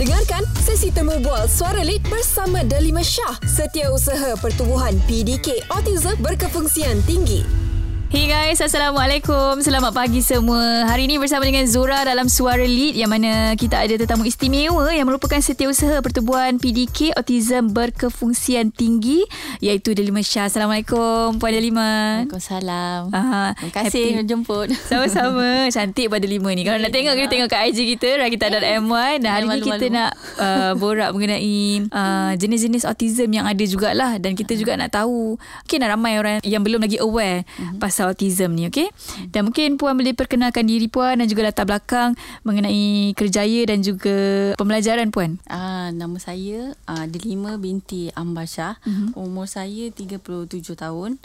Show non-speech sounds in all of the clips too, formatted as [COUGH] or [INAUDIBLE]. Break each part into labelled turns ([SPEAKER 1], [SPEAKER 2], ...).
[SPEAKER 1] Dengarkan sesi temu bual suara lead bersama Delima Shah, Setiausaha Pertubuhan PDK Autism Berkefungsian Tinggi.
[SPEAKER 2] Hey guys, Assalamualaikum. Selamat pagi semua. Hari ini bersama dengan Zura dalam Suara Lead yang mana kita ada tetamu istimewa yang merupakan setiausaha pertubuhan PDK Autism Berkefungsian Tinggi iaitu Delima Shah. Assalamualaikum Puan Delima.
[SPEAKER 3] Waalaikumsalam. Aha, Terima kasih happy. jemput. [LAUGHS]
[SPEAKER 2] Sama-sama. Cantik pada Delima ni. Kalau nak tengok kita tengok kat IG kita rakita.my dan hari ini kita nak uh, borak mengenai uh, jenis-jenis autism yang ada jugalah dan kita juga nak tahu mungkin ramai orang yang belum lagi aware uh-huh. pasal pasal autism ni okey dan mungkin puan boleh perkenalkan diri puan dan juga latar belakang mengenai kerjaya dan juga pembelajaran puan
[SPEAKER 3] ah nama saya uh, Delima binti Ambasha uh-huh. umur saya 37 tahun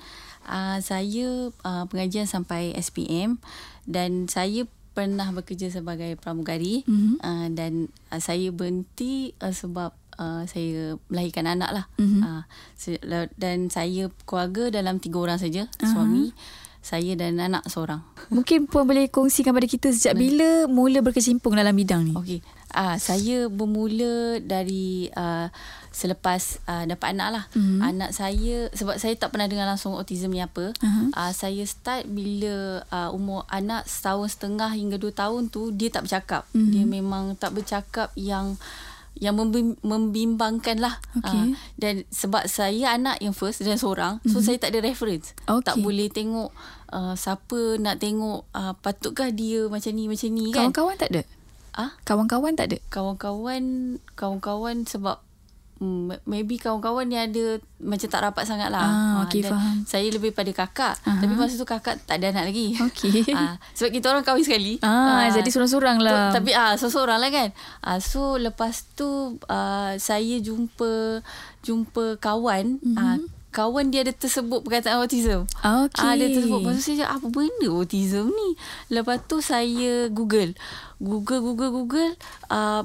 [SPEAKER 3] uh, saya uh, pengajian sampai SPM dan saya pernah bekerja sebagai pramugari uh-huh. uh, dan uh, saya berhenti uh, sebab Uh, saya melahirkan anak lah mm-hmm. uh, dan saya keluarga dalam tiga orang saja uh-huh. suami saya dan anak seorang.
[SPEAKER 2] Mungkin puan boleh kongsikan pada kita sejak bila mula berkecimpung dalam bidang ni?
[SPEAKER 3] Okey. Ah saya bermula dari uh, selepas uh, dapat anak lah. Mm-hmm. Anak saya sebab saya tak pernah dengar langsung autism ni apa. Uh-huh. Uh, saya start bila uh, umur anak setahun setengah hingga dua tahun tu dia tak bercakap. Mm-hmm. Dia memang tak bercakap yang yang membimbangkan lah okay. uh, dan sebab saya anak yang first dan seorang mm-hmm. so mhm. saya tak ada reference okay. tak boleh tengok uh, siapa nak tengok uh, patutkah dia macam ni macam ni
[SPEAKER 2] kan kawan-kawan tak ada Ah, kawan-kawan tak ada.
[SPEAKER 3] Kawan-kawan, kawan-kawan sebab Hmm, maybe kawan-kawan ni ada macam tak rapat sangat lah.
[SPEAKER 2] Ah, okay, ha, faham.
[SPEAKER 3] Saya lebih pada kakak. Uh-huh. Tapi masa tu kakak tak ada anak lagi.
[SPEAKER 2] Okay. [LAUGHS]
[SPEAKER 3] Ha, sebab kita orang kahwin sekali.
[SPEAKER 2] Ah, ha, jadi seorang-seorang lah.
[SPEAKER 3] Tapi ah, seorang-seorang lah kan. Ha, so lepas tu uh, saya jumpa jumpa kawan. Uh-huh. Ha, kawan dia ada tersebut perkataan autism.
[SPEAKER 2] Okay.
[SPEAKER 3] Ha, dia tersebut. Lepas tu saya cakap, apa benda autism ni? Lepas tu saya google. Google, google, google. Uh,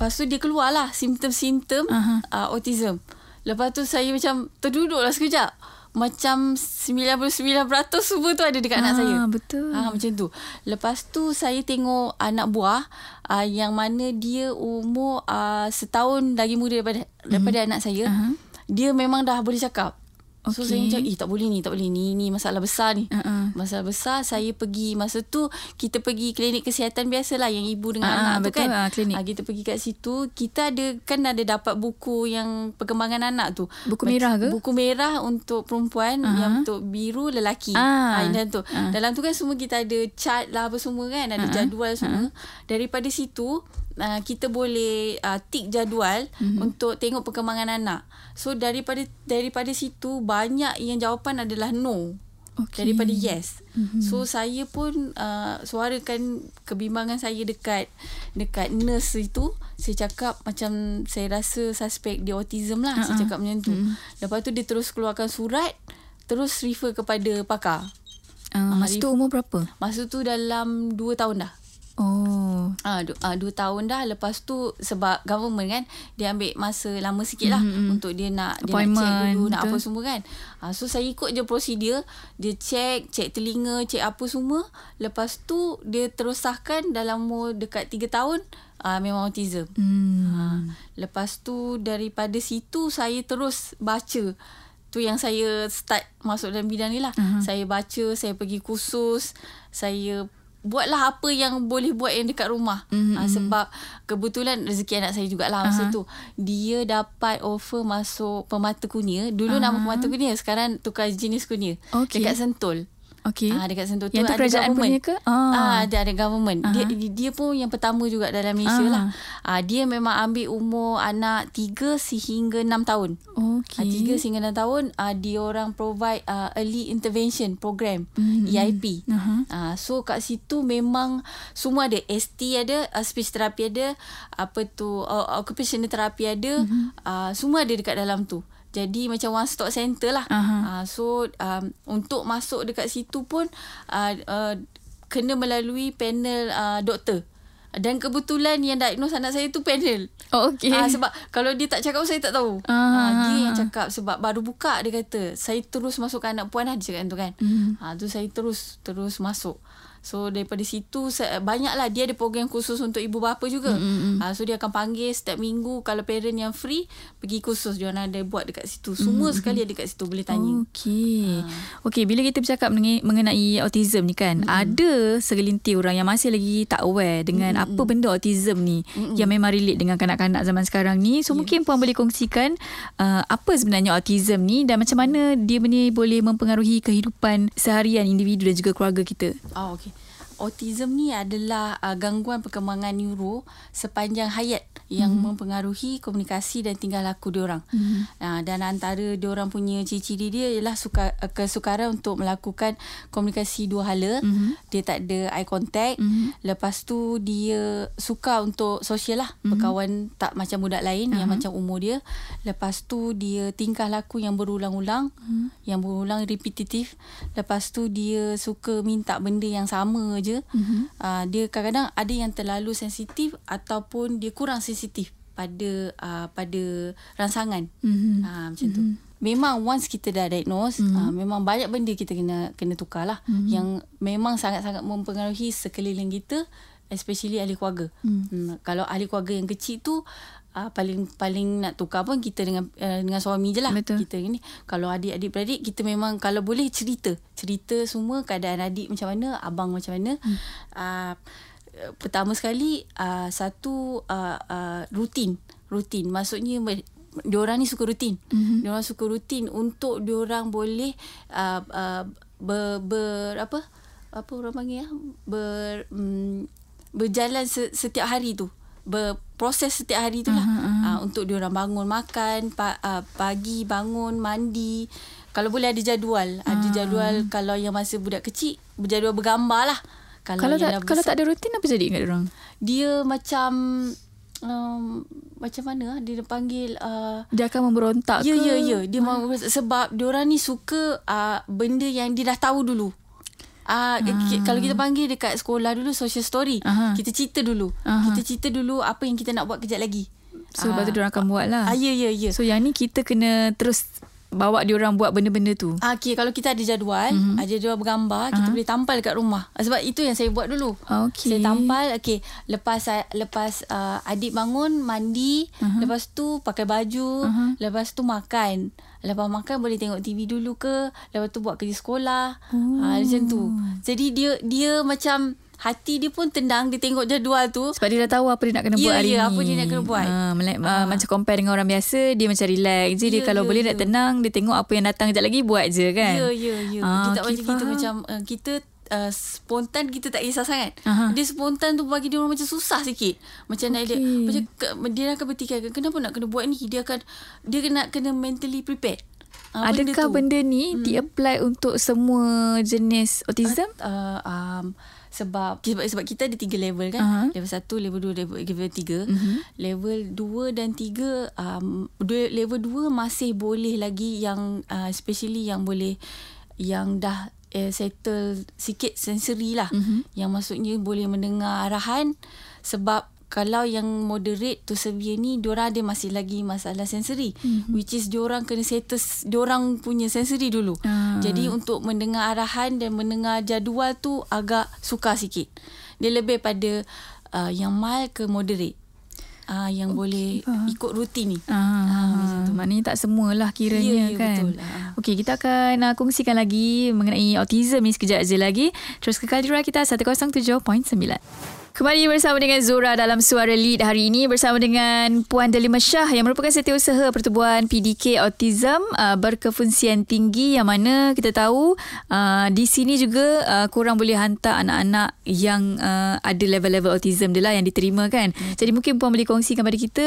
[SPEAKER 3] Lepas tu dia keluar lah simptom-simptom uh-huh. uh, autism. Lepas tu saya macam terduduk lah sekejap. Macam 99% semua tu ada dekat uh, anak saya.
[SPEAKER 2] Betul.
[SPEAKER 3] Ha, macam tu. Lepas tu saya tengok anak buah uh, yang mana dia umur uh, setahun lagi muda daripada, uh-huh. daripada anak saya. Uh-huh. Dia memang dah boleh cakap. Okay. So saya macam Eh tak boleh ni Tak boleh ni Ni masalah besar ni uh-uh. Masalah besar Saya pergi Masa tu Kita pergi klinik kesihatan Biasalah Yang ibu dengan uh-uh, anak tu betul, kan uh, klinik. Uh, Kita pergi kat situ Kita ada Kan ada dapat buku Yang perkembangan anak tu
[SPEAKER 2] Buku merah ke?
[SPEAKER 3] Buku merah Untuk perempuan uh-huh. Yang untuk biru Lelaki uh, uh, Dalam tu. Dalam tu kan semua kita ada Chart lah apa semua kan Ada uh-huh. jadual semua uh-huh. Daripada situ uh, kita boleh uh, tick jadual mm-hmm. untuk tengok perkembangan anak. So daripada daripada situ banyak yang jawapan adalah no. Okay. Daripada yes. Mm-hmm. So saya pun uh, suarakan kebimbangan saya dekat dekat nurse itu. Saya cakap macam saya rasa suspek dia autism lah. Uh-huh. Saya cakap macam tu. Mm-hmm. Lepas tu dia terus keluarkan surat. Terus refer kepada pakar.
[SPEAKER 2] Uh, masa tu umur berapa?
[SPEAKER 3] Masa tu dalam 2 tahun dah.
[SPEAKER 2] Oh.
[SPEAKER 3] Ah, du, ah, dua tahun dah. Lepas tu sebab government kan dia ambil masa lama sikit lah mm-hmm. untuk dia nak dia nak check dulu nak apa semua kan. Ah, so saya ikut je prosedur. Dia check, check telinga, check apa semua. Lepas tu dia terus sahkan dalam umur dekat tiga tahun ah, memang autism. Mm. Ah, lepas tu daripada situ saya terus baca tu yang saya start masuk dalam bidang ni lah. Uh-huh. Saya baca, saya pergi kursus, saya buatlah apa yang boleh buat yang dekat rumah mm-hmm. ha, sebab kebetulan rezeki anak saya jugalah masa uh-huh. tu dia dapat offer masuk pemata kunia dulu uh-huh. nama pemata kunia sekarang tukar jenis kunia okay. dekat Sentul
[SPEAKER 2] Okay.
[SPEAKER 3] Ah dekat Sentosa
[SPEAKER 2] yang tu ada kerajaan government. punya ke?
[SPEAKER 3] Ah. ah ada ada government. Uh-huh. Dia dia pun yang pertama juga dalam Malaysia uh-huh. lah. Ah dia memang ambil umur anak 3 sehingga 6 tahun.
[SPEAKER 2] Okay.
[SPEAKER 3] Ah 3 sehingga 6 tahun ah dia orang provide uh, early intervention program mm-hmm. EIP. Uh-huh. Ah so kat situ memang semua ada ST ada, uh, speech therapy ada, apa tu uh, occupational therapy ada, mm-hmm. ah semua ada dekat dalam tu. Jadi macam one stop center lah. Uh-huh. Uh, so um, untuk masuk dekat situ pun uh, uh, kena melalui panel uh, doktor. Dan kebetulan yang diagnose anak saya tu panel.
[SPEAKER 2] Oh, okay. Uh,
[SPEAKER 3] sebab kalau dia tak cakap saya tak tahu. Uh, uh, dia yang cakap sebab baru buka dia kata. Saya terus masuk ke anak puan lah dia cakap tu kan. Uh-huh. Uh, tu saya terus terus masuk. So daripada situ banyaklah dia ada program khusus untuk ibu bapa juga. Mm-hmm. Uh, so dia akan panggil setiap minggu kalau parent yang free pergi khusus dia orang ada buat dekat situ. Semua mm-hmm. sekali ada dekat situ boleh tanya.
[SPEAKER 2] Okey. Uh. Okey bila kita bercakap mengenai autism ni kan, mm-hmm. ada segelintir orang yang masih lagi tak aware dengan mm-hmm. apa benda autism ni mm-hmm. yang memang relate dengan kanak-kanak zaman sekarang ni. So yes. mungkin puan boleh kongsikan uh, apa sebenarnya autism ni dan macam mana dia ni boleh mempengaruhi kehidupan seharian individu dan juga keluarga kita.
[SPEAKER 3] Oh okey autism ni adalah uh, gangguan perkembangan neuro sepanjang hayat yang mm-hmm. mempengaruhi komunikasi dan tingkah laku diorang. Mm-hmm. Uh, dan antara diorang punya ciri-ciri dia ialah suka, uh, kesukaran untuk melakukan komunikasi dua hala. Mm-hmm. Dia tak ada eye contact. Mm-hmm. Lepas tu dia suka untuk sosial lah. Mm-hmm. Berkawan tak macam budak lain uh-huh. yang macam umur dia. Lepas tu dia tingkah laku yang berulang-ulang. Mm-hmm. Yang berulang repetitif. Lepas tu dia suka minta benda yang sama je je mm-hmm. uh, dia kadang-kadang ada yang terlalu sensitif ataupun dia kurang sensitif pada uh, pada rangsangan mm-hmm. uh, macam mm-hmm. tu memang once kita dah diagnose mm-hmm. uh, memang banyak benda kita kena kena tukar lah mm-hmm. yang memang sangat-sangat mempengaruhi sekeliling kita especially ahli keluarga mm. hmm, kalau ahli keluarga yang kecil tu uh, paling paling nak tukar pun kita dengan uh, dengan suami je lah. Betul. kita ni kalau adik-adik beradik kita memang kalau boleh cerita. Cerita semua keadaan adik macam mana abang macam mana. Hmm. uh, pertama sekali uh, satu uh, uh, rutin. Rutin. Maksudnya diorang ni suka rutin. Mm-hmm. diorang suka rutin untuk diorang boleh uh, uh, ber, ber apa? Apa orang panggil ya ber um, berjalan setiap hari tu berproses setiap hari tu lah. Uh-huh, uh-huh. Uh, untuk diorang bangun makan pa, uh, pagi bangun mandi. Kalau boleh ada jadual. Uh. ada ah. jadual kalau yang masa budak kecil berjadual bergambar lah.
[SPEAKER 2] Kalau kalau tak, kalau tak ada rutin apa jadi kat orang
[SPEAKER 3] dia macam um, macam mana dia panggil uh,
[SPEAKER 2] dia akan memberontak
[SPEAKER 3] ya, ke? ya ya. Ya dia uh. sebab diorang ni suka uh, benda yang dia dah tahu dulu Ah, uh, kalau kita panggil dekat sekolah dulu social story, uh-huh. kita cerita dulu. Uh-huh. Kita cerita dulu apa yang kita nak buat kejap lagi.
[SPEAKER 2] So uh, lepas tu diorang akan buat lah.
[SPEAKER 3] Ah, ya, ya, ya.
[SPEAKER 2] So yang ni kita kena terus bawa dia orang buat benda-benda tu.
[SPEAKER 3] Ah, okay, kalau kita ada jadual, mm-hmm. ada jadual bergambar, uh-huh. kita boleh tampal dekat rumah. Sebab itu yang saya buat dulu. Okay. Saya tampal, okay, lepas lepas uh, adik bangun, mandi, uh-huh. lepas tu pakai baju, uh-huh. lepas tu makan. Lepas makan boleh tengok TV dulu ke? Lepas tu buat kerja sekolah. Oh. ha, Macam tu. Jadi dia dia macam Hati dia pun tendang Dia tengok jadual tu.
[SPEAKER 2] Sebab dia dah tahu Apa dia nak kena ya, buat hari
[SPEAKER 3] ya,
[SPEAKER 2] ni.
[SPEAKER 3] apa dia nak kena buat. Ha,
[SPEAKER 2] melek, ha. Macam compare dengan orang biasa Dia macam relax. Jadi ya, dia kalau ya, boleh ya. nak tenang Dia tengok apa yang datang Sekejap lagi buat je kan?
[SPEAKER 3] Ya ya ya. Ha, Kita okay, macam faham. kita macam uh, Kita uh, spontan kita tak kisah sangat. Uh-huh. Dia spontan tu bagi dia orang macam susah sikit. Macam okay. nak dia macam dia akan berfikir kenapa nak kena buat ni? Dia akan dia kena kena mentally prepared.
[SPEAKER 2] Uh, Adakah benda, benda ni hmm. di-apply untuk semua jenis autism? Uh, uh,
[SPEAKER 3] um, sebab sebab sebab kita ada tiga level kan. Uh-huh. Level satu, level dua, level, level tiga. Uh-huh. Level dua dan tiga, um, level dua masih boleh lagi yang uh, especially yang boleh yang dah uh, settle sikit sensory lah mm-hmm. yang maksudnya boleh mendengar arahan sebab kalau yang moderate to severe ni diorang ada masih lagi masalah sensory mm-hmm. which is diorang kena settle diorang punya sensory dulu uh. jadi untuk mendengar arahan dan mendengar jadual tu agak sukar sikit dia lebih pada uh, yang mild ke moderate uh, yang okay. boleh ikut rutin ni. Ah,
[SPEAKER 2] uh, uh, maknanya tak semualah kiranya yeah, kan. Betul. Uh. Okey, kita akan uh, kongsikan lagi mengenai autism ni sekejap aja lagi. Terus kekal di kita 107.9. Kembali bersama dengan Zura dalam Suara Lead hari ini bersama dengan Puan Delima Shah yang merupakan setiausaha pertubuhan PDK Autism uh, berkefungsian tinggi yang mana kita tahu uh, di sini juga uh, korang boleh hantar anak-anak yang uh, ada level-level autism dia lah yang diterima kan. Hmm. Jadi mungkin Puan boleh kongsikan kepada kita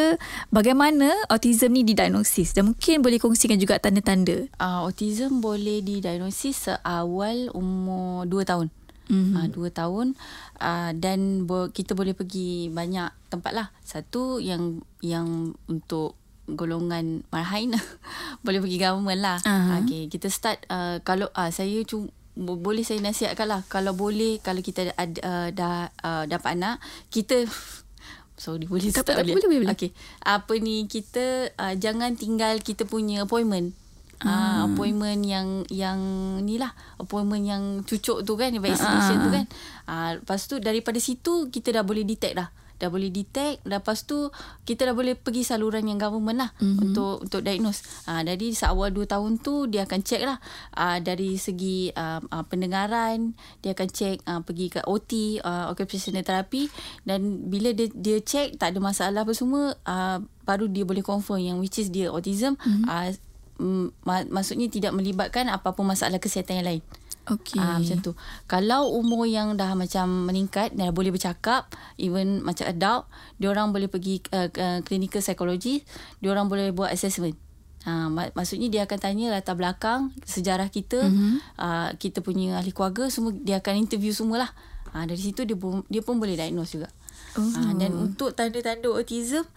[SPEAKER 2] bagaimana autism ni didiagnosis dan mungkin boleh kongsikan juga tanda-tanda.
[SPEAKER 3] Uh, autism boleh didiagnosis seawal umur 2 tahun mm-hmm. uh, dua tahun uh, dan bo- kita boleh pergi banyak tempat lah satu yang yang untuk golongan marhain [LAUGHS] boleh pergi government lah uh-huh. okay, kita start uh, kalau uh, saya cuma boleh saya nasihatkan lah kalau boleh kalau kita ada uh, dah uh, dapat anak kita [LAUGHS] sorry boleh tak,
[SPEAKER 2] tak, tak boleh boleh, boleh.
[SPEAKER 3] okay apa ni kita uh, jangan tinggal kita punya appointment Ah, appointment yang yang ni lah. Appointment yang cucuk tu kan vaccination ah. tu kan. Ah, lepas tu daripada situ kita dah boleh detect dah. Dah boleh detect lepas tu kita dah boleh pergi saluran yang government lah mm-hmm. untuk untuk diagnose. Ah, jadi seawal 2 tahun tu dia akan check lah. Ah, dari segi ah, ah, pendengaran dia akan check ah, pergi ke OT ah, occupational therapy. Dan bila dia dia check tak ada masalah apa semua ah, baru dia boleh confirm yang which is dia autism. Mm-hmm. ah, Mm, maksudnya tidak melibatkan apa-apa masalah kesihatan yang lain.
[SPEAKER 2] Okey.
[SPEAKER 3] Ah, macam tu. Kalau umur yang dah macam meningkat dah boleh bercakap, even macam adult, dia orang boleh pergi uh, uh, clinical psychology, dia orang boleh buat assessment. Ha, mak- maksudnya dia akan tanya latar belakang sejarah kita, mm-hmm. uh, kita punya ahli keluarga semua dia akan interview semualah. Ha, dari situ dia pun, dia pun boleh diagnose juga. Oh. Ha, dan untuk tanda-tanda autism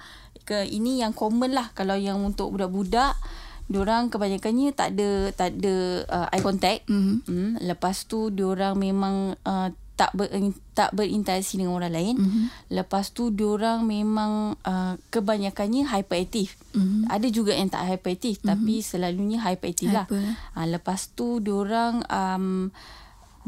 [SPEAKER 3] ke ini yang common lah kalau yang untuk budak-budak diorang kebanyakannya tak ada tak ada uh, eye contact. Mm-hmm. Mm, lepas tu diorang memang uh, tak ber, tak berinteraksi dengan orang lain. Mm-hmm. Lepas tu diorang memang uh, kebanyakannya hyperaktif. Mm-hmm. Ada juga yang tak hyperaktif mm-hmm. tapi selalunya hyperaktif lah. Uh, lepas tu diorang um,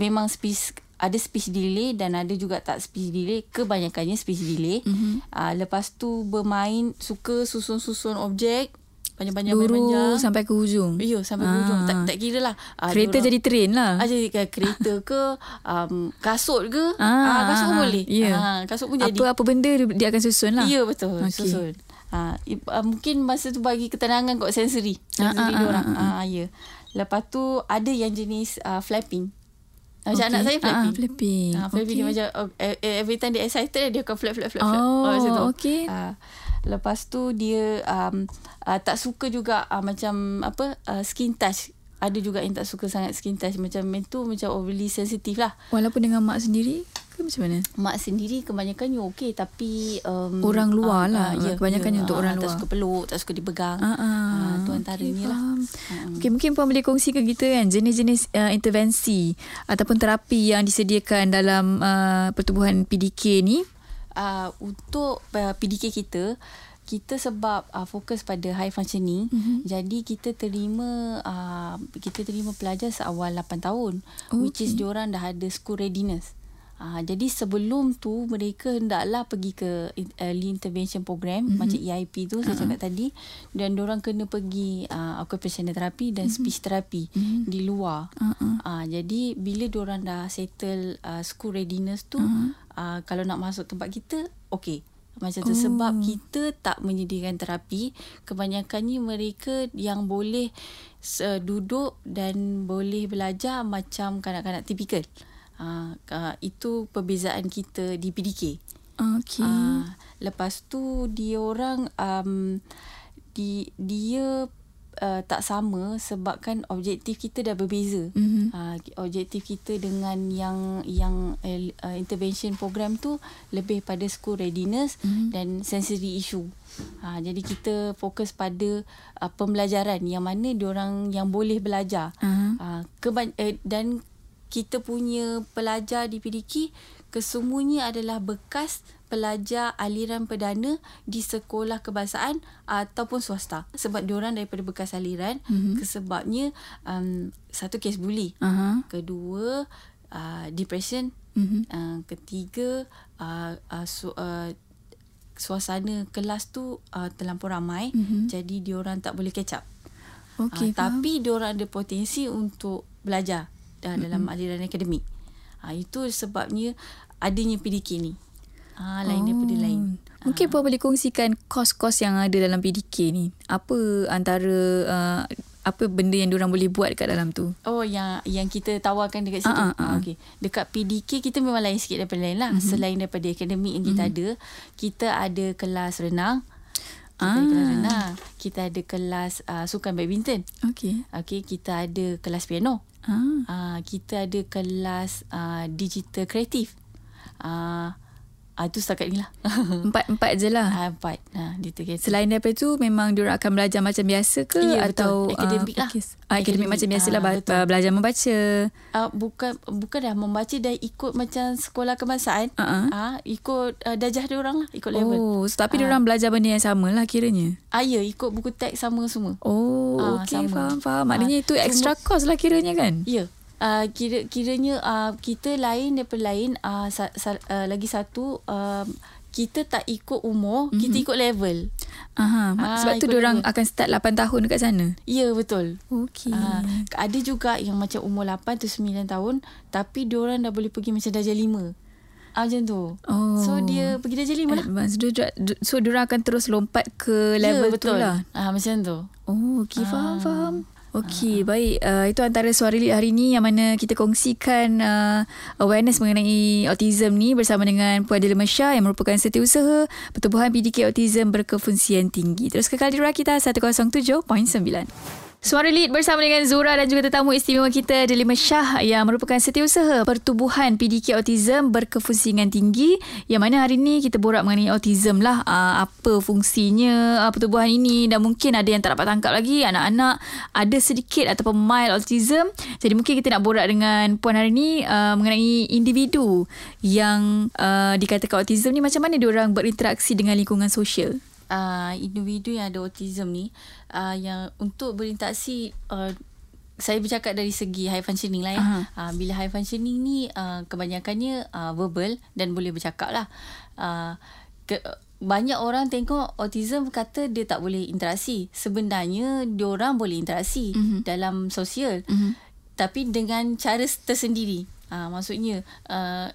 [SPEAKER 3] memang speech ada speech delay dan ada juga tak speech delay kebanyakannya speech delay mm-hmm. uh, lepas tu bermain suka susun-susun objek panjang-panjang
[SPEAKER 2] Luru panjang. sampai ke hujung.
[SPEAKER 3] Ya, sampai ke hujung. Tak, tak kira lah.
[SPEAKER 2] Uh, kereta jadi train lah.
[SPEAKER 3] Ah, jadi kereta ke, um, kasut ke. Ah, uh, kasut pun boleh.
[SPEAKER 2] Yeah. Uh, kasut pun jadi. Apa-apa benda dia akan susun lah.
[SPEAKER 3] Ya, betul. Okay. Susun. Uh, mungkin masa tu bagi ketenangan kot sensori. Sensori uh, uh, orang. Uh, uh, uh. Ya. Lepas tu ada yang jenis uh, flapping. Macam okay. anak saya flapping.
[SPEAKER 2] Uh, flapping.
[SPEAKER 3] Uh, flapping okay. dia macam uh, every time dia excited dia akan flap flap flap.
[SPEAKER 2] Oh, flap. oh okay.
[SPEAKER 3] Uh, Lepas tu dia um, uh, tak suka juga uh, macam apa uh, skin touch. Ada juga yang tak suka sangat skin touch macam itu macam overly sensitive lah.
[SPEAKER 2] Walaupun dengan mak sendiri ke macam mana?
[SPEAKER 3] Mak sendiri kebanyakannya okey tapi um,
[SPEAKER 2] orang luar uh, lah. Uh, ya, kebanyakannya ya, untuk uh, orang
[SPEAKER 3] tak
[SPEAKER 2] luar.
[SPEAKER 3] Tak suka peluk, tak suka dipegang. Uh, uh, uh, tu antaranya okay, lah.
[SPEAKER 2] Okay, mungkin puan boleh kongsikan kita kan jenis-jenis uh, intervensi ataupun terapi yang disediakan dalam uh, pertubuhan PDK ni
[SPEAKER 3] uh, untuk uh, PDK kita kita sebab uh, fokus pada high functioning mm-hmm. jadi kita terima uh, kita terima pelajar seawal 8 tahun okay. which is diorang dah ada school readiness Uh, jadi sebelum tu mereka hendaklah pergi ke early intervention program mm-hmm. macam EIP tu saya uh-huh. cakap tadi dan orang kena pergi uh, occupational therapy dan mm-hmm. speech therapy mm-hmm. di luar. Uh-huh. Uh, jadi bila orang dah settle uh, school readiness tu uh-huh. uh, kalau nak masuk tempat kita okey. Macam tu oh. sebab kita tak menyediakan terapi kebanyakannya mereka yang boleh uh, duduk dan boleh belajar macam kanak-kanak tipikal. Uh, uh, itu perbezaan kita di PDK.
[SPEAKER 2] Okay. Uh,
[SPEAKER 3] lepas tu dia orang um, di dia uh, tak sama sebabkan objektif kita dah berbeza. Mm-hmm. Uh, objektif kita dengan yang yang uh, intervention program tu lebih pada school readiness mm-hmm. dan sensory issue. Ha, jadi kita fokus pada uh, pembelajaran yang mana orang yang boleh belajar. Uh-huh. Uh, keba- eh, dan kita punya pelajar di PDK kesemuanya adalah bekas pelajar aliran perdana di sekolah kebangsaan ataupun swasta sebab diorang daripada bekas aliran mm-hmm. kesebabnya um, satu kes bully uh-huh. kedua uh, depression mm-hmm. uh, ketiga uh, uh, su- uh, suasana kelas tu uh, terlampau ramai mm-hmm. jadi diorang tak boleh catch up okay, uh, tapi diorang ada potensi untuk belajar uh, dalam mm-hmm. aliran akademik. Ha, itu sebabnya adanya PDK ni. Ha, lain oh. daripada lain.
[SPEAKER 2] Mungkin ha. boleh kongsikan kos-kos yang ada dalam PDK ni. Apa antara uh, apa benda yang diorang boleh buat kat dalam tu?
[SPEAKER 3] Oh, yang yang kita tawarkan dekat situ. Uh, uh, uh. Okay. Dekat PDK kita memang lain sikit daripada lain lah. Uh-huh. Selain daripada akademik yang kita uh-huh. ada, kita ada kelas renang. Kita ah. ada kelas renang. Kita ada kelas uh, sukan badminton.
[SPEAKER 2] Okay.
[SPEAKER 3] Okay, kita ada kelas piano. Uh, kita ada kelas uh, digital kreatif. Uh, Ah itu setakat ni lah. [LAUGHS]
[SPEAKER 2] Empat-empat je lah.
[SPEAKER 3] Ah, empat. Ah, di tu
[SPEAKER 2] Selain daripada tu memang diorang akan belajar macam biasa ke
[SPEAKER 3] Ya,
[SPEAKER 2] atau
[SPEAKER 3] betul. Akademik
[SPEAKER 2] ah,
[SPEAKER 3] lah.
[SPEAKER 2] Ah, akademik macam biasalah
[SPEAKER 3] Ah,
[SPEAKER 2] ba-
[SPEAKER 3] betul.
[SPEAKER 2] belajar membaca.
[SPEAKER 3] Ah, bukan bukan dah membaca dah ikut macam sekolah kebangsaan.
[SPEAKER 2] Ah, ah.
[SPEAKER 3] Ah, ikut uh, darjah dia orang lah, ikut level.
[SPEAKER 2] Oh, so, tapi diorang belajar benda yang sama lah kiranya.
[SPEAKER 3] Ah, ya, ikut buku teks sama semua.
[SPEAKER 2] Oh,
[SPEAKER 3] Ah,
[SPEAKER 2] okey
[SPEAKER 3] sama.
[SPEAKER 2] faham faham. Maknanya
[SPEAKER 3] Ah,
[SPEAKER 2] itu extra cost lah kiranya kan?
[SPEAKER 3] Ya. Uh, kira kiranya uh, kita lain daripada lain uh, sa, sa, uh, lagi satu uh, kita tak ikut umur, mm-hmm. kita ikut level.
[SPEAKER 2] Aha,
[SPEAKER 3] Ah,
[SPEAKER 2] sebab tu
[SPEAKER 3] dulu.
[SPEAKER 2] akan start 8 tahun dekat sana.
[SPEAKER 3] Ya, betul.
[SPEAKER 2] Okey.
[SPEAKER 3] Uh, ada juga yang macam umur 8 tu 9 tahun tapi diorang dah boleh pergi macam darjah 5. Ah macam tu.
[SPEAKER 2] Oh.
[SPEAKER 3] So dia pergi darjah 5 lah.
[SPEAKER 2] Advance. Dia- dia- So diorang akan terus lompat ke level
[SPEAKER 3] ya,
[SPEAKER 2] tu
[SPEAKER 3] betul.
[SPEAKER 2] lah.
[SPEAKER 3] Ah macam tu.
[SPEAKER 2] Oh, okey faham faham. Okey, baik. Uh, itu antara suara lead hari ni yang mana kita kongsikan uh, awareness mengenai autism ni bersama dengan Puan Delima Shah yang merupakan setiausaha pertubuhan PDK Autism berkefungsian tinggi. Terus kekal di Rakita 107.9. Suara Lead bersama dengan Zura dan juga tetamu istimewa kita Delima Shah yang merupakan setiausaha pertubuhan PDK Autism berkefungsian tinggi. Yang mana hari ni kita borak mengenai autism lah. Uh, apa fungsinya uh, pertubuhan ini. Dan mungkin ada yang tak dapat tangkap lagi anak-anak ada sedikit ataupun mild autism. Jadi mungkin kita nak borak dengan puan hari ni uh, mengenai individu yang dikatakan autism ni macam mana diorang berinteraksi dengan lingkungan sosial
[SPEAKER 3] uh, individu yang ada autism ni uh, yang untuk berinteraksi uh, saya bercakap dari segi high functioning lah ya.
[SPEAKER 2] Aha.
[SPEAKER 3] Uh, bila high functioning ni uh, kebanyakannya uh, verbal dan boleh bercakap lah. Uh, ke, banyak orang tengok autism kata dia tak boleh interaksi. Sebenarnya diorang boleh interaksi mm-hmm. dalam sosial. Mm-hmm. Tapi dengan cara tersendiri. Uh, maksudnya uh,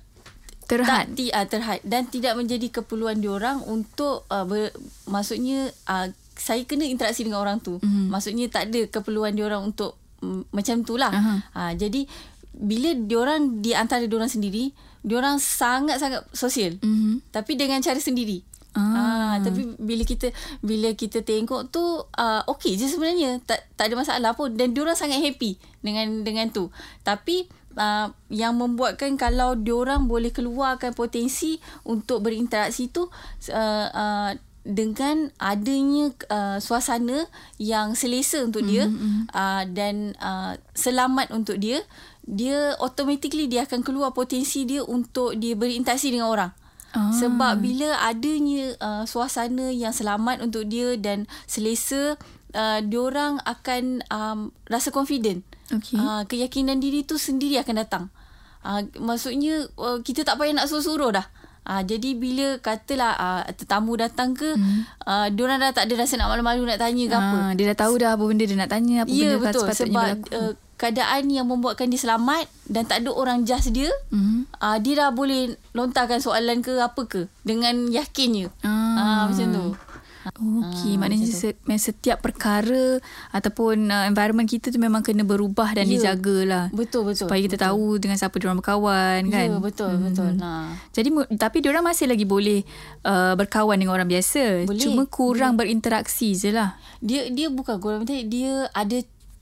[SPEAKER 2] terhad
[SPEAKER 3] tak ti, uh, terhad dan tidak menjadi keperluan diorang untuk uh, ber, maksudnya uh, saya kena interaksi dengan orang tu. Mm-hmm. Maksudnya tak ada keperluan diorang untuk um, macam tu lah.
[SPEAKER 2] Aha.
[SPEAKER 3] Uh, jadi bila diorang di antara diorang sendiri, diorang sangat-sangat sosial.
[SPEAKER 2] Mhm.
[SPEAKER 3] Tapi dengan cara sendiri.
[SPEAKER 2] Ah.
[SPEAKER 3] Ah, tapi bila kita bila kita tengok tu uh, okey je sebenarnya tak tak ada masalah pun dan diorang sangat happy dengan dengan tu. Tapi uh, yang membuatkan kalau diorang boleh keluarkan potensi untuk berinteraksi tu uh, uh, dengan adanya uh, suasana yang selesa untuk dia mm-hmm. uh, dan uh, selamat untuk dia dia automatically dia akan keluar potensi dia untuk dia berinteraksi dengan orang
[SPEAKER 2] Ah.
[SPEAKER 3] sebab bila adanya uh, suasana yang selamat untuk dia dan selesa, uh, diorang akan um, rasa confident.
[SPEAKER 2] Okey.
[SPEAKER 3] Uh, keyakinan diri tu sendiri akan datang. Uh, maksudnya uh, kita tak payah nak suruh-suruh dah. Uh, jadi bila katalah uh, tetamu datang ke, hmm. uh, diorang dah tak ada rasa nak malu-malu nak tanya ke apa.
[SPEAKER 2] Ah, dia dah tahu dah apa benda dia nak tanya apa
[SPEAKER 3] Ya
[SPEAKER 2] benda
[SPEAKER 3] betul
[SPEAKER 2] sepatutnya
[SPEAKER 3] sebab
[SPEAKER 2] berlaku.
[SPEAKER 3] uh, keadaan yang membuatkan dia selamat dan tak ada orang judge dia
[SPEAKER 2] Mhm.
[SPEAKER 3] uh, dia dah boleh lontarkan soalan ke apa ke dengan yakinnya
[SPEAKER 2] Ah.
[SPEAKER 3] uh, macam tu
[SPEAKER 2] Okey,
[SPEAKER 3] Ah,
[SPEAKER 2] maknanya se- setiap perkara ataupun uh, environment kita tu memang kena berubah dan
[SPEAKER 3] Ya.
[SPEAKER 2] dijagalah.
[SPEAKER 3] betul betul
[SPEAKER 2] Supaya kita
[SPEAKER 3] betul.
[SPEAKER 2] tahu dengan siapa diorang berkawan kan.
[SPEAKER 3] ya betul
[SPEAKER 2] Mhm.
[SPEAKER 3] betul nah
[SPEAKER 2] Jadi tapi diorang masih lagi boleh uh, berkawan dengan orang biasa.
[SPEAKER 3] Boleh.
[SPEAKER 2] Cuma kurang berinteraksi je lah.
[SPEAKER 3] dia dia bukan kurang dia ada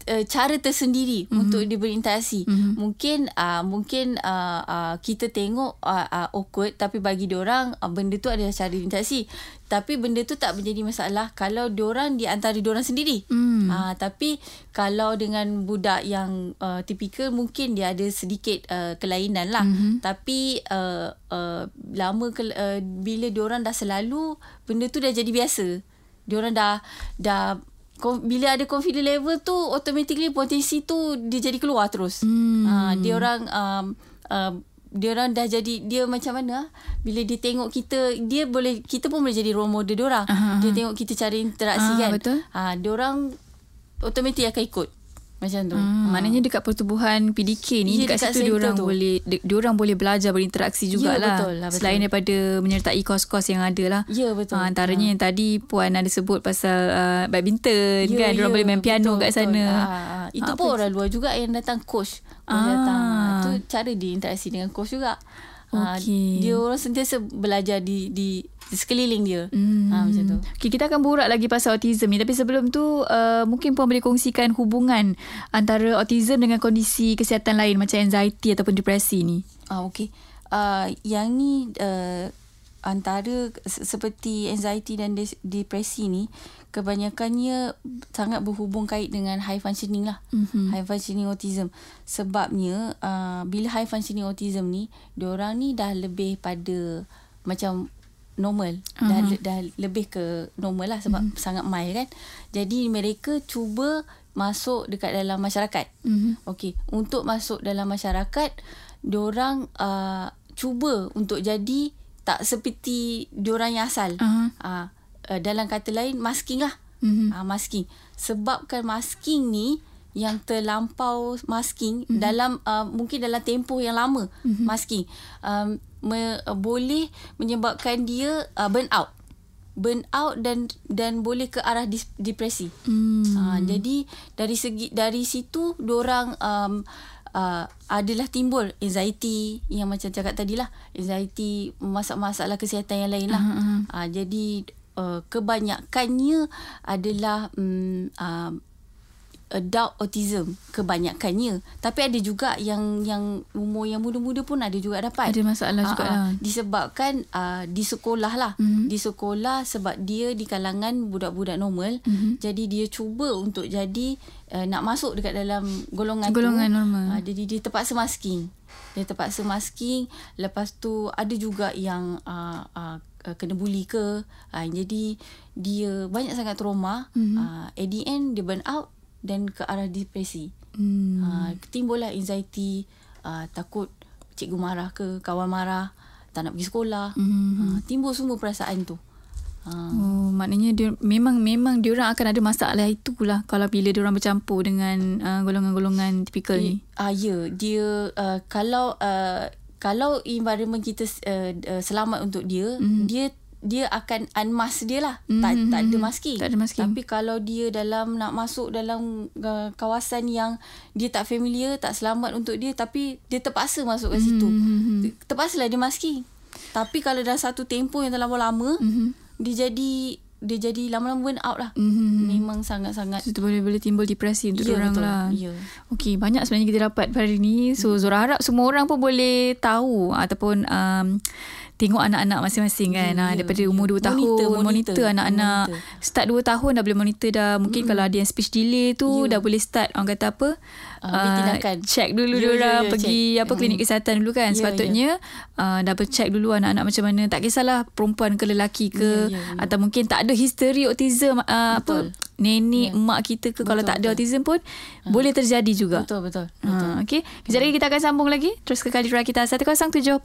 [SPEAKER 3] uh, cara tersendiri mm-hmm. untuk dia berinteraksi. Mm-hmm. Mungkin uh, mungkin uh, uh, kita tengok uh, uh, awkward tapi bagi diorang uh, benda tu adalah cara interaksi. Tapi benda tu tak menjadi masalah kalau diorang di antara diorang sendiri.
[SPEAKER 2] Hmm.
[SPEAKER 3] Uh, tapi kalau dengan budak yang uh, tipikal mungkin dia ada sedikit uh, kelainan lah. Mm-hmm. Tapi uh, uh, lama ke, uh, bila diorang dah selalu benda tu dah jadi biasa. Diorang dah dah bila ada confident level tu automatically potensi tu dia jadi keluar terus.
[SPEAKER 2] Hmm.
[SPEAKER 3] Ha, dia orang um, uh, dia orang dah jadi dia macam mana ah? bila dia tengok kita dia boleh kita pun boleh jadi role model dia orang.
[SPEAKER 2] Aha,
[SPEAKER 3] Dia tengok kita cara interaksi
[SPEAKER 2] Ah,
[SPEAKER 3] kan.
[SPEAKER 2] betul.
[SPEAKER 3] Ha, dia orang automatik akan ikut. Macam tu.
[SPEAKER 2] Hmm, maknanya dekat pertubuhan PDK ni
[SPEAKER 3] Ya,
[SPEAKER 2] dekat,
[SPEAKER 3] dekat
[SPEAKER 2] situ diorang
[SPEAKER 3] tu.
[SPEAKER 2] boleh di, diorang boleh belajar berinteraksi
[SPEAKER 3] Ya,
[SPEAKER 2] jugalah.
[SPEAKER 3] betul lah, betul.
[SPEAKER 2] Selain daripada menyertai kos-kos yang ada lah.
[SPEAKER 3] Ya, betul.
[SPEAKER 2] Ha, antaranya yang tadi puan ada sebut pasal uh, badminton
[SPEAKER 3] Ya,
[SPEAKER 2] kan. Diorang
[SPEAKER 3] ya,
[SPEAKER 2] boleh main piano
[SPEAKER 3] betul,
[SPEAKER 2] kat sana.
[SPEAKER 3] betul. Ah. Itu
[SPEAKER 2] Ah,
[SPEAKER 3] pun
[SPEAKER 2] apa-
[SPEAKER 3] orang luar juga yang datang coach.
[SPEAKER 2] Ah.
[SPEAKER 3] datang. Ah, tu cara dia interaksi dengan coach juga. Ah,
[SPEAKER 2] Okey.
[SPEAKER 3] dia orang sentiasa belajar di di, di sekeliling dia.
[SPEAKER 2] Hmm.
[SPEAKER 3] Ha, macam tu.
[SPEAKER 2] Okay, kita akan borak lagi pasal autism ni. Tapi sebelum tu, uh, mungkin puan boleh kongsikan hubungan antara autism dengan kondisi kesihatan lain macam anxiety ataupun depresi ni.
[SPEAKER 3] Ah okey. Uh, yang ni uh, antara seperti anxiety dan depresi ni kebanyakannya sangat berhubung kait dengan high functioning lah mm-hmm. high functioning autism sebabnya uh, bila high functioning autism ni diorang ni dah lebih pada macam normal uh-huh. dah dah lebih ke normal lah sebab mm-hmm. sangat mild kan jadi mereka cuba masuk dekat dalam masyarakat mm-hmm. okey untuk masuk dalam masyarakat diorang uh, cuba untuk jadi tak seperti diorang yang asal. Uh-huh. Uh, dalam kata lain masking lah. Uh-huh. Uh, masking. Sebabkan masking ni yang terlampau masking uh-huh. dalam uh, mungkin dalam tempoh yang lama uh-huh. masking um, me, uh, boleh menyebabkan dia uh, burn out burn out dan dan boleh ke arah depresi. Hmm. Uh, jadi dari segi dari situ orang um, uh, adalah timbul anxiety yang macam cakap tadi lah anxiety masalah-masalah kesihatan yang lain lah uh-huh. uh, jadi uh, kebanyakannya adalah um, uh, adult autism kebanyakannya. Tapi ada juga yang yang umur yang muda-muda pun ada juga dapat.
[SPEAKER 2] Ada masalah juga uh, uh,
[SPEAKER 3] disebabkan uh, di sekolah lah. Mm-hmm. di sekolah sebab dia di kalangan budak-budak normal. Mm-hmm. jadi dia cuba untuk jadi uh, nak masuk dekat dalam golongan,
[SPEAKER 2] golongan
[SPEAKER 3] tu
[SPEAKER 2] normal.
[SPEAKER 3] Uh, jadi dia terpaksa masking. Dia terpaksa masking. Lepas tu ada juga yang uh, uh, kena bully ke. Uh, jadi dia banyak sangat trauma. Mm-hmm. uh, at the end dia burn out dan ke arah depresi. Hmm. Uh, timbullah anxiety, uh, takut cikgu marah ke, kawan marah, tak nak pergi sekolah. Hmm. Uh, timbul semua perasaan tu.
[SPEAKER 2] Uh. Oh, maknanya dia memang memang dia orang akan ada masalah itulah kalau bila dia orang bercampur dengan uh, golongan-golongan tipikal ni.
[SPEAKER 3] Ah uh, ya, dia uh, kalau uh, kalau environment kita uh, uh, selamat untuk dia, mm. dia dia akan unmask dia lah mm-hmm. tak, tak ada masking.
[SPEAKER 2] tak ada masking
[SPEAKER 3] tapi kalau dia dalam nak masuk dalam uh, kawasan yang dia tak familiar tak selamat untuk dia tapi dia terpaksa masuk ke situ mm-hmm. terpaksa lah dia masking tapi kalau dah satu tempoh yang terlalu lama mm-hmm. dia jadi dia jadi lama-lama burn out lah. Mm-hmm. Memang sangat-sangat.
[SPEAKER 2] Itu boleh boleh timbul depresi untuk ya, orang lah.
[SPEAKER 3] Ya.
[SPEAKER 2] Okey, banyak sebenarnya kita dapat hari ni. So, Zora harap semua orang pun boleh tahu ataupun um, tengok anak-anak masing-masing kan yeah, ya, daripada yeah, umur 2 yeah. tahun monitor, monitor, monitor anak-anak monitor. start 2 tahun dah boleh monitor dah mungkin mm. kalau ada yang speech delay tu yeah. dah boleh start orang kata apa uh, uh, check dulu yeah, orang yeah, yeah, pergi check. apa klinik kesihatan dulu kan yeah, sepatutnya yeah. Uh, double check dulu anak-anak macam mana tak kisahlah perempuan ke lelaki ke yeah, yeah, yeah. atau mungkin tak ada history autism uh, apa nenek yeah. emak kita ke betul, kalau tak ada betul. autism pun uh. boleh terjadi juga
[SPEAKER 3] betul betul, betul.
[SPEAKER 2] Uh, okey kejap lagi kita akan sambung lagi terus ke Kalira kita 107.9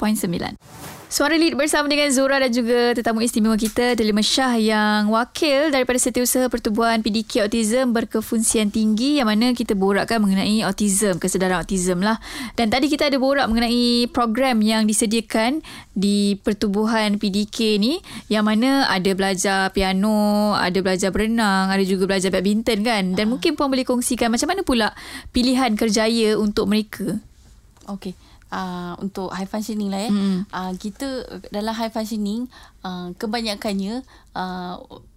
[SPEAKER 2] Suara lead bersama dengan Zura dan juga tetamu istimewa kita Delima Shah yang wakil daripada Setiausaha Pertubuhan PDK Autism berkefungsian tinggi yang mana kita borakkan mengenai autism, kesedaran autism lah. Dan tadi kita ada borak mengenai program yang disediakan di Pertubuhan PDK ni yang mana ada belajar piano, ada belajar berenang, ada juga belajar badminton kan. Dan uh. mungkin puan boleh kongsikan macam mana pula pilihan kerjaya untuk mereka.
[SPEAKER 3] Okey uh, untuk high functioning lah ya. Mm. Uh, kita dalam high functioning uh, kebanyakannya uh,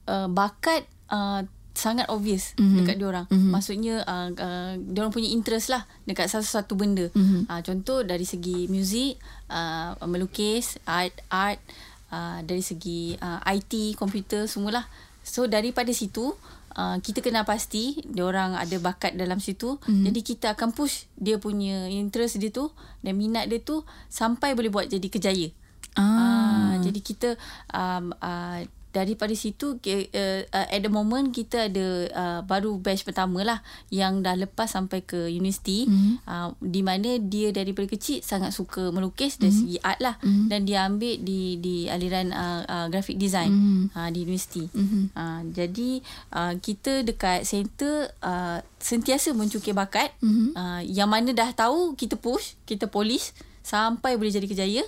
[SPEAKER 3] uh, bakat uh, sangat obvious mm-hmm. dekat diorang. Mm-hmm. Maksudnya uh, uh, diorang punya interest lah dekat satu-satu benda. Mm-hmm. Uh, contoh dari segi muzik, uh, melukis, art, art uh, dari segi uh, IT, komputer semualah. So daripada situ uh, kita kena pasti dia orang ada bakat dalam situ mm-hmm. jadi kita akan push dia punya interest dia tu dan minat dia tu sampai boleh buat jadi kejaya ah. uh, jadi kita um, uh, daripada situ uh, uh, at the moment kita ada uh, baru batch pertama lah yang dah lepas sampai ke universiti mm-hmm. uh, di mana dia daripada kecil sangat suka melukis dari mm-hmm. segi art lah mm-hmm. dan dia ambil di di aliran uh, uh, graphic design mm-hmm. uh, di universiti mm-hmm. uh, jadi uh, kita dekat center uh, sentiasa mencukir bakat mm-hmm. uh, yang mana dah tahu kita push kita polish sampai boleh jadi kejaya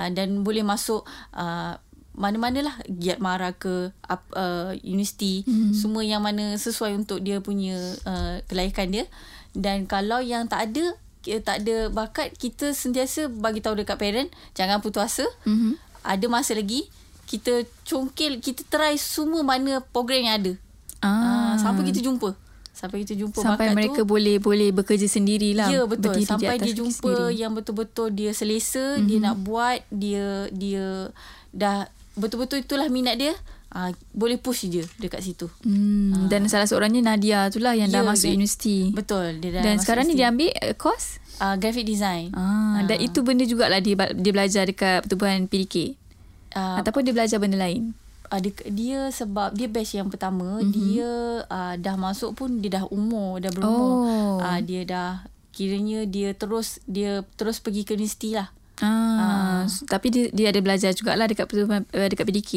[SPEAKER 3] uh, dan boleh masuk uh, mana-mana lah giat mara ke uh, universiti mm-hmm. semua yang mana sesuai untuk dia punya uh, kelayakan dia dan kalau yang tak ada tak ada bakat kita sentiasa bagi tahu dekat parent jangan putus asa mm-hmm. ada masa lagi kita congkil kita try semua mana program yang ada ah. uh, sampai kita jumpa sampai kita jumpa
[SPEAKER 2] sampai
[SPEAKER 3] bakat
[SPEAKER 2] mereka tu, boleh boleh bekerja sendirilah
[SPEAKER 3] ya betul sampai di dia jumpa sendiri. yang betul-betul dia selesa mm-hmm. dia nak buat dia dia dah betul-betul itulah minat dia uh, boleh push je dekat situ.
[SPEAKER 2] Hmm, uh. Dan salah seorangnya Nadia tu lah yang yeah, dah masuk dia, universiti.
[SPEAKER 3] Betul.
[SPEAKER 2] Dia dah dan sekarang ni dia ambil uh, course?
[SPEAKER 3] Uh, graphic design.
[SPEAKER 2] Ah, uh. Dan itu benda jugalah dia, dia belajar dekat pertubuhan PDK? Uh, Ataupun dia belajar benda lain?
[SPEAKER 3] Uh, dia, dia sebab dia batch yang pertama, mm-hmm. dia uh, dah masuk pun dia dah umur, dah berumur. Oh. Uh, dia dah kiranya dia terus dia terus pergi ke universiti lah.
[SPEAKER 2] Ah, uh. Tapi dia, dia ada belajar jugalah dekat pertubuhan, dekat PDK?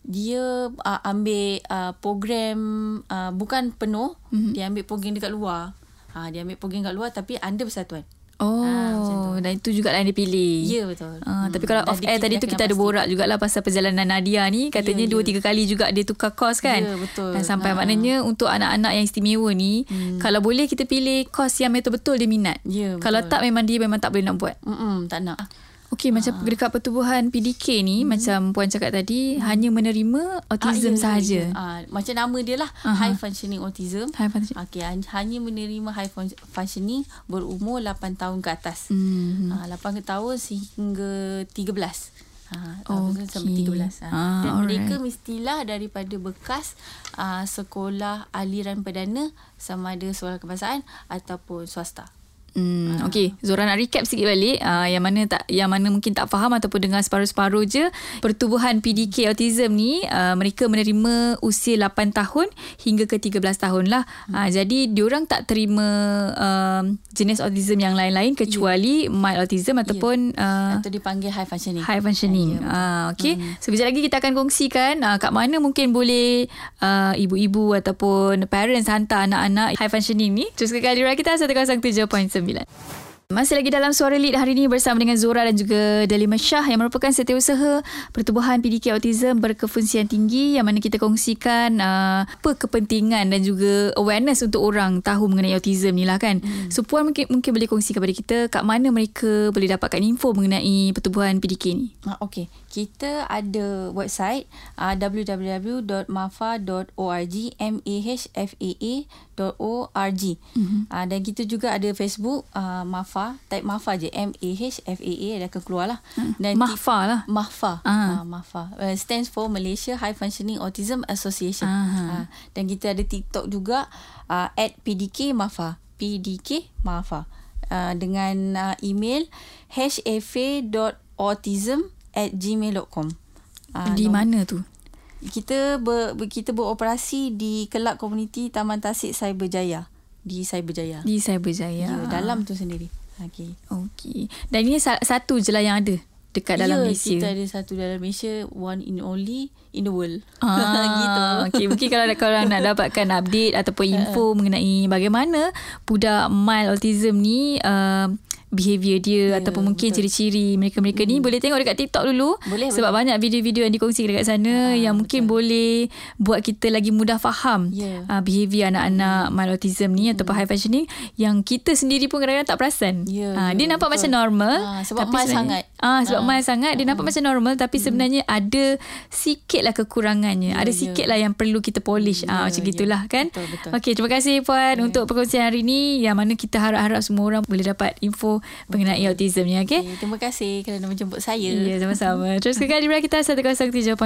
[SPEAKER 3] dia uh, ambil uh, program uh, bukan penuh mm-hmm. dia ambil program dekat luar uh, dia ambil program dekat luar tapi under persatuan
[SPEAKER 2] Oh, ha, dan itu juga yang dipilih.
[SPEAKER 3] Ya, betul.
[SPEAKER 2] Ha, hmm. Tapi kalau off air tadi tu kita ada borak jugalah pasal perjalanan Nadia ni. Katanya ya, dua, ya. tiga kali juga dia tukar kos kan?
[SPEAKER 3] Ya, betul.
[SPEAKER 2] Dan sampai ha. maknanya untuk anak-anak yang istimewa ni, hmm. kalau boleh kita pilih kos yang betul-betul dia minat. Ya, betul. Kalau tak memang dia memang tak boleh nak buat.
[SPEAKER 3] Mm-mm, tak nak.
[SPEAKER 2] Okey macam ha. dekat pertubuhan PDK ni hmm. macam puan cakap tadi hmm. hanya menerima autism ah, ya, sahaja. Ya.
[SPEAKER 3] Ah, macam nama dia lah uh high functioning autism.
[SPEAKER 2] High functioning.
[SPEAKER 3] Okey hanya menerima high functioning berumur 8 tahun ke atas. Hmm. Ah, 8 tahun sehingga 13. Ha, okay. sampai 13. Ha. Ah, Dan alright. mereka mestilah daripada bekas uh, sekolah aliran perdana sama ada sekolah kebangsaan ataupun swasta.
[SPEAKER 2] Hmm, uh. Okey, Zora nak recap sikit balik uh, yang mana tak yang mana mungkin tak faham ataupun dengar separuh-separuh je pertubuhan PDK autism ni uh, mereka menerima usia 8 tahun hingga ke 13 tahun lah. Hmm. Uh, jadi diorang tak terima uh, jenis autism yang lain-lain kecuali yeah. mild autism ataupun
[SPEAKER 3] yeah. uh, atau dipanggil high functioning.
[SPEAKER 2] High functioning. Yeah, ya, uh, okey. Hmm. So sekejap lagi kita akan kongsikan uh, kat mana mungkin boleh uh, ibu-ibu ataupun parents hantar anak-anak high functioning ni. Terus ke kali kita 107.9 masih lagi dalam suara lead hari ini bersama dengan Zora dan juga Delima Shah yang merupakan setiausaha pertubuhan PDK Autism berkefungsian tinggi yang mana kita kongsikan uh, apa kepentingan dan juga awareness untuk orang tahu mengenai autism ni lah kan. Hmm. So Puan mungkin, mungkin boleh kongsi kepada kita kat mana mereka boleh dapatkan info mengenai pertubuhan PDK ni.
[SPEAKER 3] Ah, okay. Kita ada website uh, www.mafa.org M-A-H-F-A-A.org mm-hmm. uh, Dan kita juga ada Facebook uh, Mafa. Type Mahfa je M A H F A A ada akan keluar lah
[SPEAKER 2] hmm. dan Mahfa lah.
[SPEAKER 3] Mahfa uh. Uh, Mahfa uh, stands for Malaysia High Functioning Autism Association. Uh, dan kita ada TikTok juga uh, at PDK Mahfa PDK Mahfa uh, dengan uh, email hfa.autism at gmail.com
[SPEAKER 2] uh, di mana tu
[SPEAKER 3] kita ber, kita beroperasi di kelab komuniti Taman Tasik Cyberjaya di Cyberjaya.
[SPEAKER 2] Di Cyberjaya.
[SPEAKER 3] Ya, dalam tu sendiri.
[SPEAKER 2] Okey. Okey. Dan ini satu je lah yang ada dekat dalam
[SPEAKER 3] ya,
[SPEAKER 2] Malaysia.
[SPEAKER 3] kita ada satu dalam Malaysia, one in only in the world.
[SPEAKER 2] Ah, [LAUGHS] gitu. Okey, mungkin kalau korang nak dapatkan update ataupun [LAUGHS] info mengenai bagaimana budak mild autism ni uh, behavior dia yeah, ataupun mungkin betul. ciri-ciri mereka-mereka mm. ni boleh tengok dekat TikTok dulu boleh, sebab boleh. banyak video-video yang dikongsi dekat sana ha, yang mungkin betul. boleh buat kita lagi mudah faham yeah. uh, behavior anak-anak mild autism ni ataupun high functioning yang kita sendiri pun kadang-kadang tak perasan. Yeah, ha, dia yeah, nampak betul. macam normal
[SPEAKER 3] ha, sebab tapi mild sangat.
[SPEAKER 2] Ah ha, sebab ha. mild sangat dia nampak mm. macam normal tapi mm. sebenarnya ada sikitlah kekurangannya. Yeah, ada ya. sikitlah yeah. yang perlu kita polish yeah, ah macam yeah. gitulah kan. Okey terima kasih puan yeah. untuk perkongsian hari ini yang mana kita harap-harap semua orang boleh dapat info mengenai autism ni okay? okay
[SPEAKER 3] terima kasih kerana menjemput saya
[SPEAKER 2] ya sama-sama terus ke [LAUGHS] kali kita 107.9